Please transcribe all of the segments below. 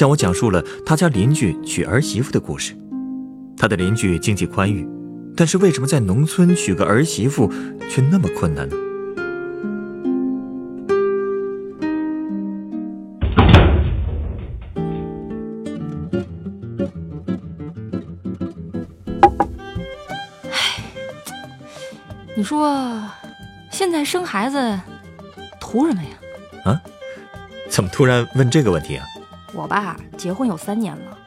向我讲述了他家邻居娶儿媳妇的故事。他的邻居经济宽裕，但是为什么在农村娶个儿媳妇却那么困难呢？你说，现在生孩子图什么呀？啊？怎么突然问这个问题啊？我吧，结婚有三年了，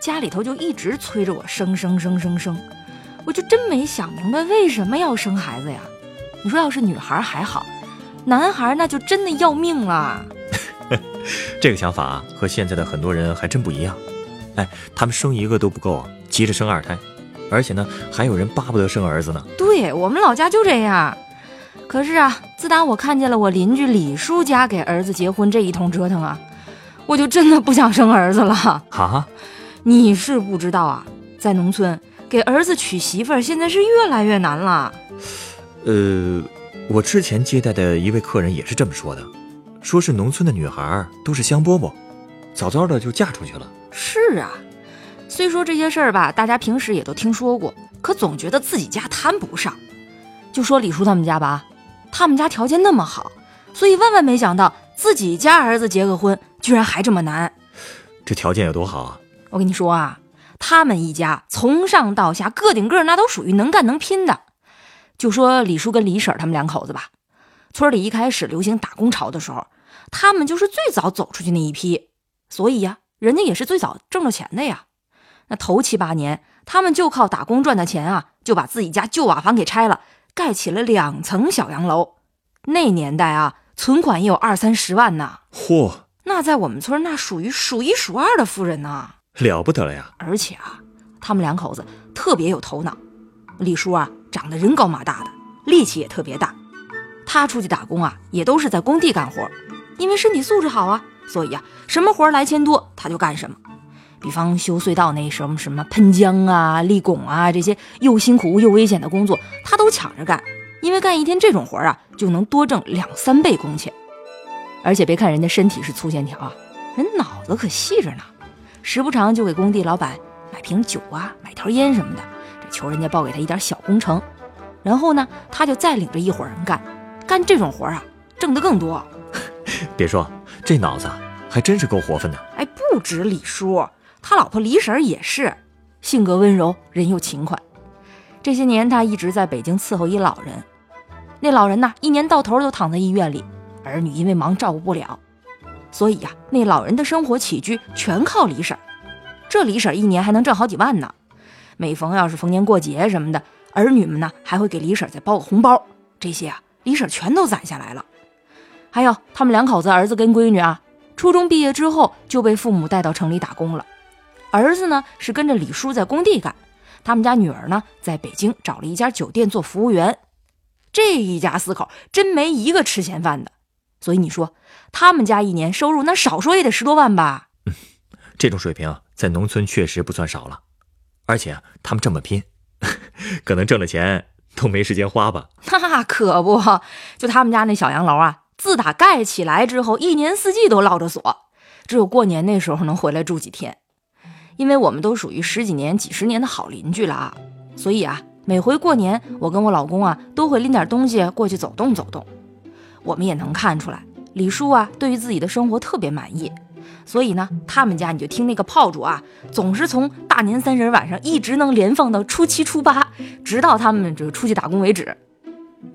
家里头就一直催着我生生生生生，我就真没想明白为什么要生孩子呀？你说要是女孩还好，男孩那就真的要命了。这个想法和现在的很多人还真不一样。哎，他们生一个都不够啊，急着生二胎，而且呢，还有人巴不得生儿子呢。对我们老家就这样。可是啊，自打我看见了我邻居李叔家给儿子结婚这一通折腾啊，我就真的不想生儿子了。哈，你是不知道啊，在农村给儿子娶媳妇儿现在是越来越难了。呃，我之前接待的一位客人也是这么说的，说是农村的女孩都是香饽饽，早早的就嫁出去了。是啊，虽说这些事儿吧，大家平时也都听说过，可总觉得自己家摊不上。就说李叔他们家吧，他们家条件那么好，所以万万没想到自己家儿子结个婚居然还这么难。这条件有多好啊？我跟你说啊，他们一家从上到下个顶个那都属于能干能拼的。就说李叔跟李婶他们两口子吧，村里一开始流行打工潮的时候，他们就是最早走出去那一批，所以呀。人家也是最早挣了钱的呀，那头七八年，他们就靠打工赚的钱啊，就把自己家旧瓦房给拆了，盖起了两层小洋楼。那年代啊，存款也有二三十万呢。嚯，那在我们村那属于数一数二的富人呢，了不得了呀！而且啊，他们两口子特别有头脑。李叔啊，长得人高马大的，力气也特别大。他出去打工啊，也都是在工地干活，因为身体素质好啊。所以啊，什么活来钱多，他就干什么。比方修隧道那什么什么喷浆啊、立拱啊这些又辛苦又危险的工作，他都抢着干。因为干一天这种活啊，就能多挣两三倍工钱。而且别看人家身体是粗线条啊，人脑子可细着呢。时不常就给工地老板买瓶酒啊、买条烟什么的，这求人家报给他一点小工程。然后呢，他就再领着一伙人干，干这种活啊，挣得更多。别说。这脑子还真是够活泛的。哎，不止李叔，他老婆李婶也是，性格温柔，人又勤快。这些年他一直在北京伺候一老人，那老人呢，一年到头都躺在医院里，儿女因为忙照顾不了，所以呀，那老人的生活起居全靠李婶。这李婶一年还能挣好几万呢。每逢要是逢年过节什么的，儿女们呢还会给李婶再包个红包，这些啊，李婶全都攒下来了。还有他们两口子儿子跟闺女啊，初中毕业之后就被父母带到城里打工了。儿子呢是跟着李叔在工地干，他们家女儿呢在北京找了一家酒店做服务员。这一家四口真没一个吃闲饭的，所以你说他们家一年收入那少说也得十多万吧？嗯，这种水平在农村确实不算少了，而且他们这么拼，可能挣了钱都没时间花吧？那可不，就他们家那小洋楼啊。自打盖起来之后，一年四季都落着锁，只有过年那时候能回来住几天。因为我们都属于十几年、几十年的好邻居了啊，所以啊，每回过年，我跟我老公啊都会拎点东西过去走动走动。我们也能看出来，李叔啊对于自己的生活特别满意，所以呢，他们家你就听那个炮竹啊，总是从大年三十晚上一直能连放到初七、初八，直到他们这个出去打工为止。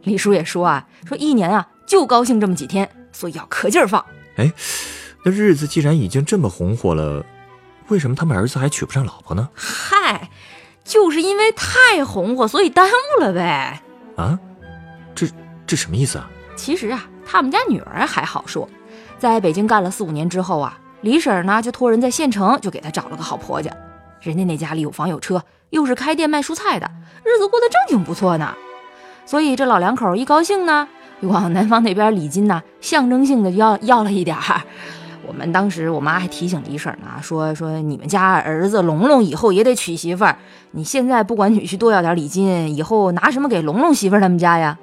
李叔也说啊，说一年啊。就高兴这么几天，所以要可劲儿放。哎，那日子既然已经这么红火了，为什么他们儿子还娶不上老婆呢？嗨，就是因为太红火，所以耽误了呗。啊，这这什么意思啊？其实啊，他们家女儿还好说，在北京干了四五年之后啊，李婶呢就托人在县城就给她找了个好婆家。人家那家里有房有车，又是开店卖蔬菜的，日子过得正经不错呢。所以这老两口一高兴呢，往男方那边礼金呢，象征性的要要了一点儿。我们当时我妈还提醒李婶呢，说说你们家儿子龙龙以后也得娶媳妇儿，你现在不管女婿多要点礼金，以后拿什么给龙龙媳妇儿他们家呀？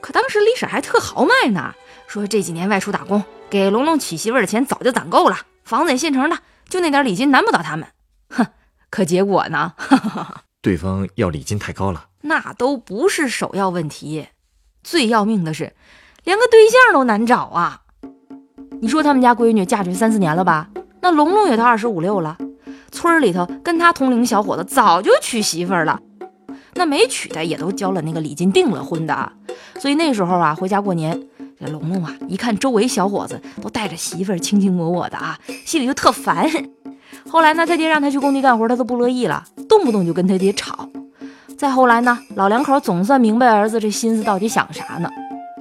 可当时李婶还特豪迈呢，说这几年外出打工，给龙龙娶媳妇儿的钱早就攒够了，房子也现成的，就那点礼金难不倒他们。哼，可结果呢？对方要礼金太高了，那都不是首要问题，最要命的是，连个对象都难找啊。你说他们家闺女嫁出去三四年了吧？那龙龙也都二十五六了，村里头跟他同龄小伙子早就娶媳妇儿了，那没娶的也都交了那个礼金订了婚的。所以那时候啊，回家过年，这龙龙啊一看周围小伙子都带着媳妇卿卿我我的啊，心里就特烦。后来呢，他爹让他去工地干活，他都不乐意了，动不动就跟他爹吵。再后来呢，老两口总算明白儿子这心思到底想啥呢，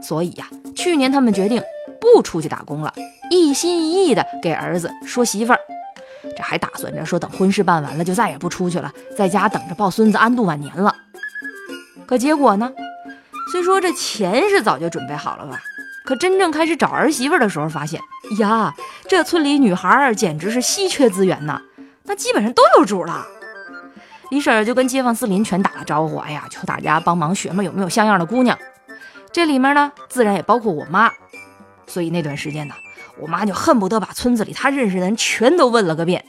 所以呀，去年他们决定。不出去打工了，一心一意的给儿子说媳妇儿，这还打算着说等婚事办完了就再也不出去了，在家等着抱孙子安度晚年了。可结果呢？虽说这钱是早就准备好了吧，可真正开始找儿媳妇的时候，发现呀，这村里女孩简直是稀缺资源呐，那基本上都有主了。李婶就跟街坊四邻全打了招呼，哎呀，求大家帮忙学摸有没有像样的姑娘。这里面呢，自然也包括我妈。所以那段时间呢，我妈就恨不得把村子里她认识的人全都问了个遍。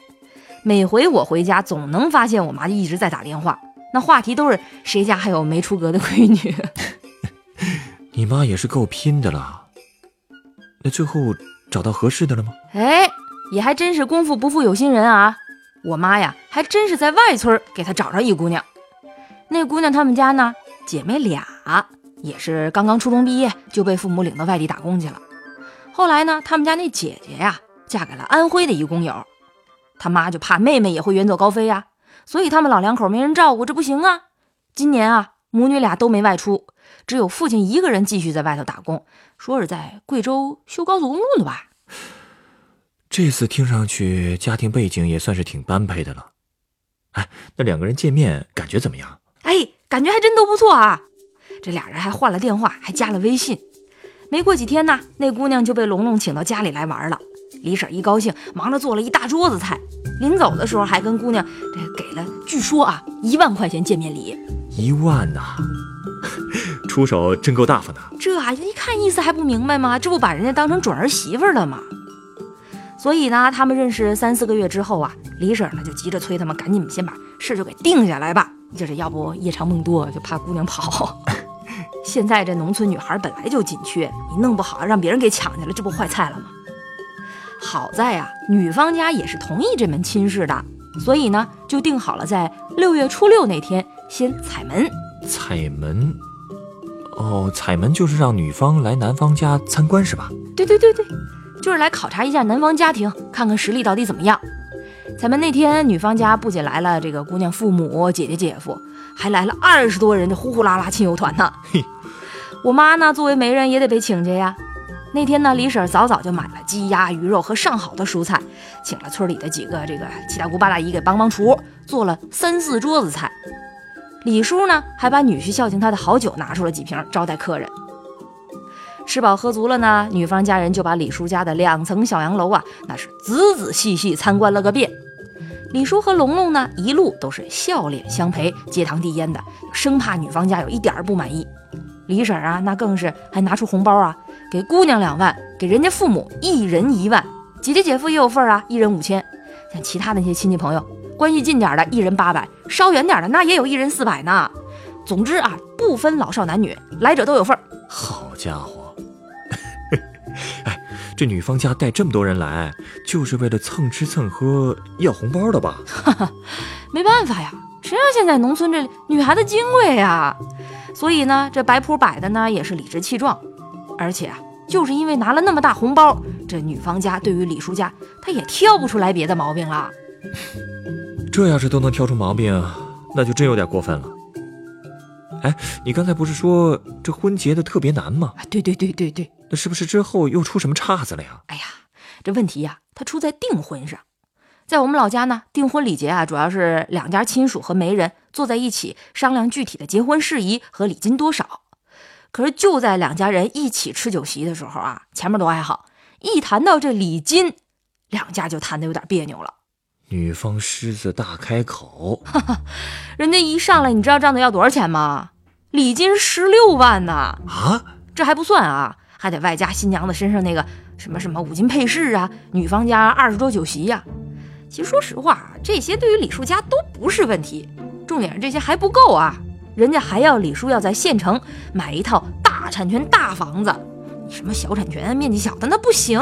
每回我回家，总能发现我妈就一直在打电话，那话题都是谁家还有没出阁的闺女。你妈也是够拼的了。那最后找到合适的了吗？哎，也还真是功夫不负有心人啊！我妈呀，还真是在外村给她找着一姑娘。那姑娘他们家呢，姐妹俩，也是刚刚初中毕业就被父母领到外地打工去了。后来呢，他们家那姐姐呀，嫁给了安徽的一工友，他妈就怕妹妹也会远走高飞呀，所以他们老两口没人照顾，这不行啊。今年啊，母女俩都没外出，只有父亲一个人继续在外头打工，说是在贵州修高速公路呢吧。这次听上去家庭背景也算是挺般配的了。哎，那两个人见面感觉怎么样？哎，感觉还真都不错啊。这俩人还换了电话，还加了微信。没过几天呢，那姑娘就被龙龙请到家里来玩了。李婶一高兴，忙着做了一大桌子菜。临走的时候，还跟姑娘这给了，据说啊，一万块钱见面礼。一万呐，出手真够大方的。这啊，一看意思还不明白吗？这不把人家当成准儿媳妇了吗？所以呢，他们认识三四个月之后啊，李婶呢就急着催他们赶紧先把事就给定下来吧，就是要不夜长梦多，就怕姑娘跑。现在这农村女孩本来就紧缺，你弄不好让别人给抢去了，这不坏菜了吗？好在呀，女方家也是同意这门亲事的，所以呢，就定好了在六月初六那天先采门。采门？哦，采门就是让女方来男方家参观是吧？对对对对，就是来考察一下男方家庭，看看实力到底怎么样。采门那天，女方家不仅来了这个姑娘父母、姐姐、姐夫，还来了二十多人的呼呼啦啦亲友团呢。嘿。我妈呢，作为媒人也得被请去呀。那天呢，李婶早早就买了鸡鸭鱼肉和上好的蔬菜，请了村里的几个这个七大姑八大姨给帮帮厨，做了三四桌子菜。李叔呢，还把女婿孝敬他的好酒拿出了几瓶招待客人。吃饱喝足了呢，女方家人就把李叔家的两层小洋楼啊，那是仔仔细细参观了个遍。李叔和龙龙呢，一路都是笑脸相陪，接堂递烟的，生怕女方家有一点不满意。李婶啊，那更是还拿出红包啊，给姑娘两万，给人家父母一人一万，姐姐姐夫也有份啊，一人五千。像其他那些亲戚朋友，关系近点的，一人八百；稍远点的，那也有一人四百呢。总之啊，不分老少男女，来者都有份。好家伙！哎，这女方家带这么多人来，就是为了蹭吃蹭喝要红包的吧？哈哈，没办法呀，谁让现在农村这女孩子金贵呀？所以呢，这摆谱摆的呢也是理直气壮，而且啊，就是因为拿了那么大红包，这女方家对于李叔家，他也挑不出来别的毛病了。这要是都能挑出毛病，那就真有点过分了。哎，你刚才不是说这婚结的特别难吗？对对对对对，那是不是之后又出什么岔子了呀？哎呀，这问题呀，它出在订婚上。在我们老家呢，订婚礼节啊，主要是两家亲属和媒人坐在一起商量具体的结婚事宜和礼金多少。可是就在两家人一起吃酒席的时候啊，前面都还好，一谈到这礼金，两家就谈的有点别扭了。女方狮子大开口，哈哈，人家一上来，你知道账子要多少钱吗？礼金十六万呢！啊，这还不算啊，还得外加新娘子身上那个什么什么五金配饰啊，女方家二十桌酒席呀。其实说实话，这些对于李叔家都不是问题，重点是这些还不够啊，人家还要李叔要在县城买一套大产权大房子，你什么小产权面积小的那不行，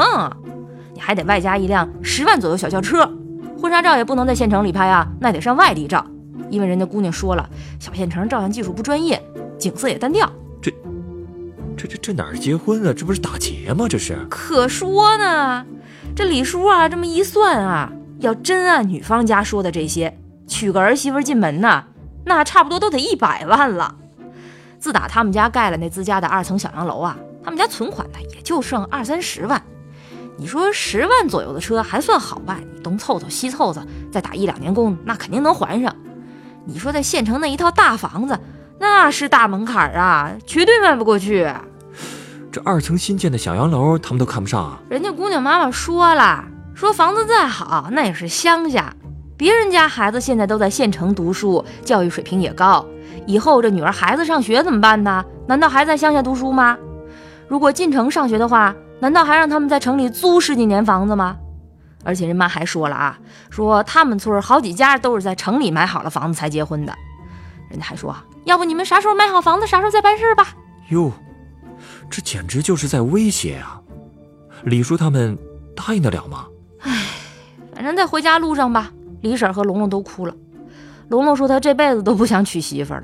你还得外加一辆十万左右小轿车。婚纱照也不能在县城里拍啊，那得上外地照，因为人家姑娘说了，小县城照相技术不专业，景色也单调。这、这、这、这哪儿结婚啊？这不是打劫吗？这是。可说呢，这李叔啊，这么一算啊，要真按女方家说的这些，娶个儿媳妇进门呢，那差不多都得一百万了。自打他们家盖了那自家的二层小洋楼啊，他们家存款呢也就剩二三十万。你说十万左右的车还算好办，你东凑凑西凑凑，再打一两年工，那肯定能还上。你说在县城那一套大房子，那是大门槛啊，绝对迈不过去。这二层新建的小洋楼，他们都看不上啊。人家姑娘妈妈说了，说房子再好，那也是乡下，别人家孩子现在都在县城读书，教育水平也高，以后这女儿孩子上学怎么办呢？难道还在乡下读书吗？如果进城上学的话。难道还让他们在城里租十几年房子吗？而且人妈还说了啊，说他们村好几家都是在城里买好了房子才结婚的。人家还说，要不你们啥时候买好房子，啥时候再办事吧。哟，这简直就是在威胁啊！李叔他们答应得了吗？反正在回家路上吧，李婶和龙龙都哭了。龙龙说他这辈子都不想娶媳妇了。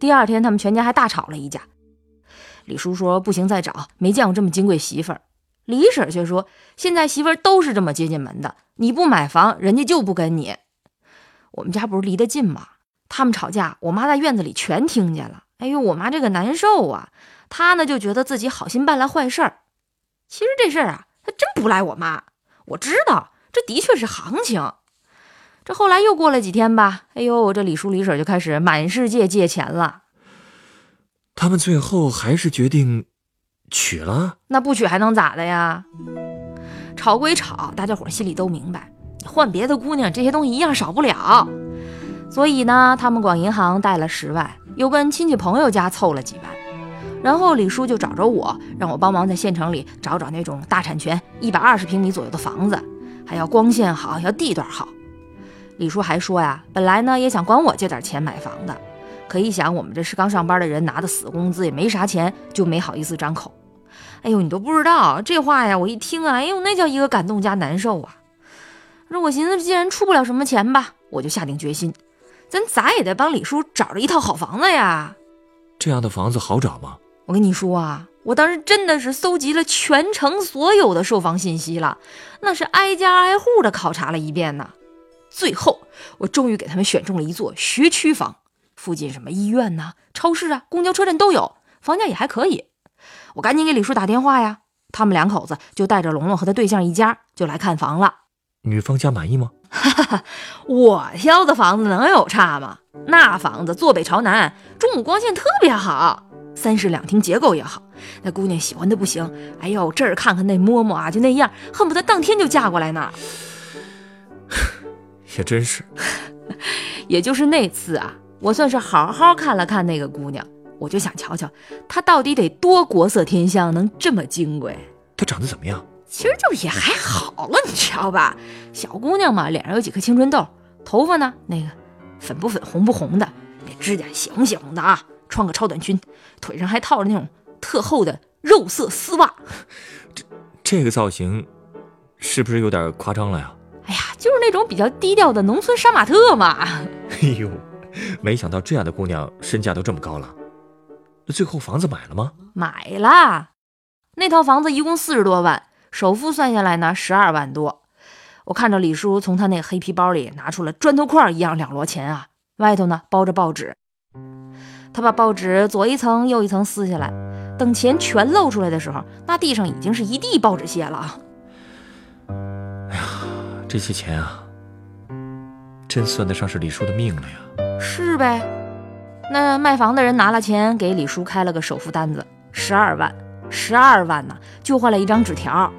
第二天，他们全家还大吵了一架。李叔说：“不行，再找，没见过这么金贵媳妇儿。”李婶却说：“现在媳妇儿都是这么接近门的，你不买房，人家就不跟你。”我们家不是离得近吗？他们吵架，我妈在院子里全听见了。哎呦，我妈这个难受啊！她呢就觉得自己好心办了坏事儿。其实这事儿啊，她真不赖我妈。我知道，这的确是行情。这后来又过了几天吧，哎呦，这李叔李婶就开始满世界借钱了。他们最后还是决定娶了，那不娶还能咋的呀？吵归吵，大家伙心里都明白，换别的姑娘，这些东西一样少不了。所以呢，他们管银行贷了十万，又跟亲戚朋友家凑了几万，然后李叔就找着我，让我帮忙在县城里找找那种大产权、一百二十平米左右的房子，还要光线好，要地段好。李叔还说呀，本来呢也想管我借点钱买房的。可一想，我们这是刚上班的人，拿的死工资，也没啥钱，就没好意思张口。哎呦，你都不知道这话呀！我一听啊，哎呦，那叫一个感动加难受啊！那我寻思，既然出不了什么钱吧，我就下定决心，咱咋也得帮李叔找着一套好房子呀。这样的房子好找吗？我跟你说啊，我当时真的是搜集了全城所有的售房信息了，那是挨家挨户的考察了一遍呢。最后，我终于给他们选中了一座学区房。附近什么医院呐、超市啊、公交车站都有，房价也还可以。我赶紧给李叔打电话呀，他们两口子就带着龙龙和他对象一家就来看房了。女方家满意吗？哈哈，我挑的房子能有差吗？那房子坐北朝南，中午光线特别好，三室两厅结构也好，那姑娘喜欢的不行。哎呦，这儿看看那摸摸啊，就那样，恨不得当天就嫁过来呢。也真是，也就是那次啊。我算是好好看了看那个姑娘，我就想瞧瞧她到底得多国色天香，能这么金贵。她长得怎么样？其实就也还好了，你知道吧？小姑娘嘛，脸上有几颗青春痘，头发呢，那个粉不粉红不红的，那指甲血红血红的啊，穿个超短裙，腿上还套着那种特厚的肉色丝袜。这这个造型是不是有点夸张了呀？哎呀，就是那种比较低调的农村杀马特嘛。哎呦。没想到这样的姑娘身价都这么高了，那最后房子买了吗？买了，那套房子一共四十多万，首付算下来呢十二万多。我看着李叔从他那黑皮包里拿出了砖头块一样两摞钱啊，外头呢包着报纸。他把报纸左一层右一层撕下来，等钱全露出来的时候，那地上已经是一地报纸屑了。哎呀，这这些钱啊，真算得上是李叔的命了呀。是呗。那卖房的人拿了钱给李叔开了个首付单子，十二万，十二万呢，就换了一张纸条。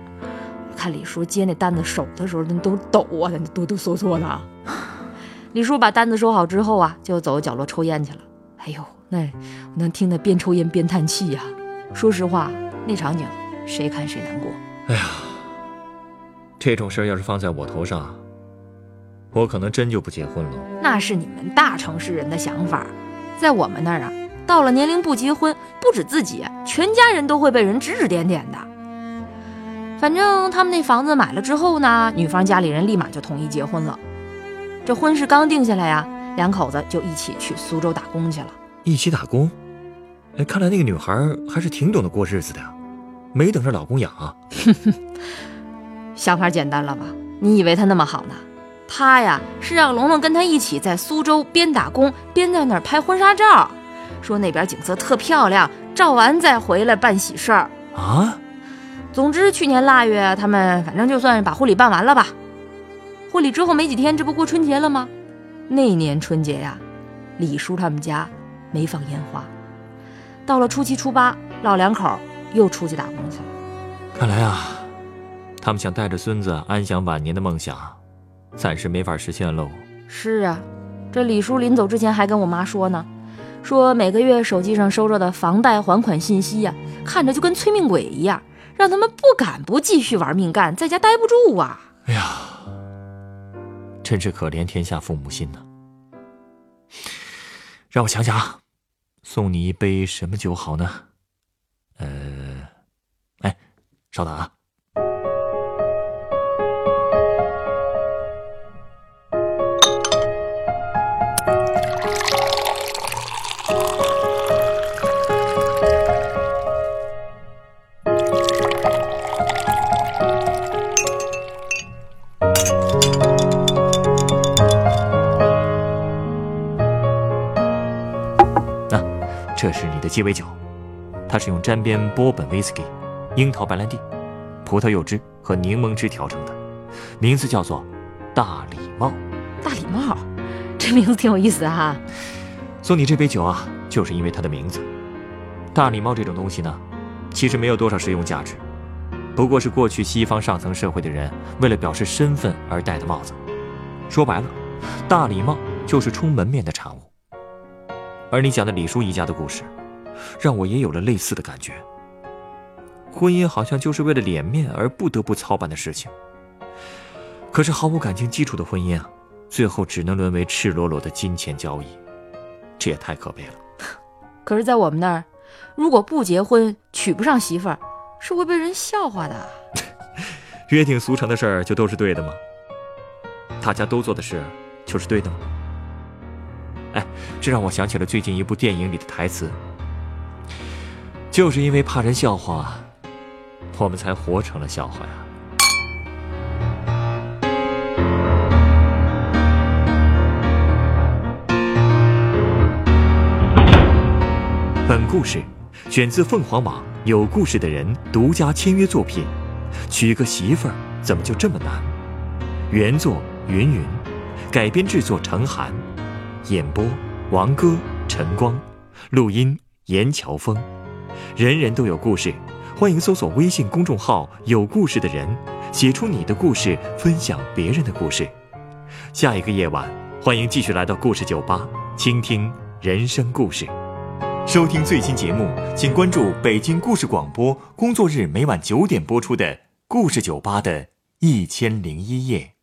看李叔接那单子手的时候，那都抖啊，那哆哆嗦嗦的。李叔把单子收好之后啊，就走角落抽烟去了。哎呦，那我能听他边抽烟边叹气呀。说实话，那场景谁看谁难过。哎呀，这种事儿要是放在我头上，我可能真就不结婚了。那是你们大城市人的想法。在我们那儿啊，到了年龄不结婚，不止自己，全家人都会被人指指点点的。反正他们那房子买了之后呢，女方家里人立马就同意结婚了。这婚事刚定下来呀，两口子就一起去苏州打工去了。一起打工？哎，看来那个女孩还是挺懂得过日子的呀，没等着老公养啊。想法简单了吧？你以为她那么好呢？她呀，是让龙龙跟她一起在苏州边打工边在那儿拍婚纱照，说那边景色特漂亮，照完再回来办喜事儿啊。总之，去年腊月他们反正就算把婚礼办完了吧。婚礼之后没几天，这不过春节了吗？那年春节呀，李叔他们家没放烟花。到了初七初八，老两口又出去打工去了。看来啊，他们想带着孙子安享晚年的梦想。暂时没法实现喽。是啊，这李叔临走之前还跟我妈说呢，说每个月手机上收着的房贷还款信息呀，看着就跟催命鬼一样，让他们不敢不继续玩命干，在家待不住啊。哎呀，真是可怜天下父母心呢。让我想想，啊送你一杯什么酒好呢？呃，哎，稍等啊。这是你的鸡尾酒，它是用沾边波本威士忌、樱桃白兰地、葡萄柚汁和柠檬汁调成的，名字叫做“大礼帽”。大礼帽，这名字挺有意思哈。送你这杯酒啊，就是因为它的名字。大礼帽这种东西呢，其实没有多少实用价值，不过是过去西方上层社会的人为了表示身份而戴的帽子。说白了，大礼帽就是充门面的产物。而你讲的李叔一家的故事，让我也有了类似的感觉。婚姻好像就是为了脸面而不得不操办的事情。可是毫无感情基础的婚姻啊，最后只能沦为赤裸裸的金钱交易，这也太可悲了。可是，在我们那儿，如果不结婚娶不上媳妇儿，是会被人笑话的。约定俗成的事儿就都是对的吗？大家都做的事就是对的吗？哎，这让我想起了最近一部电影里的台词。就是因为怕人笑话，我们才活成了笑话呀。本故事选自凤凰网有故事的人独家签约作品，《娶个媳妇儿怎么就这么难》。原作云云，改编制作程涵。演播：王哥、陈光，录音：严乔峰。人人都有故事，欢迎搜索微信公众号“有故事的人”，写出你的故事，分享别人的故事。下一个夜晚，欢迎继续来到故事酒吧，倾听人生故事。收听最新节目，请关注北京故事广播，工作日每晚九点播出的《故事酒吧》的一千零一夜。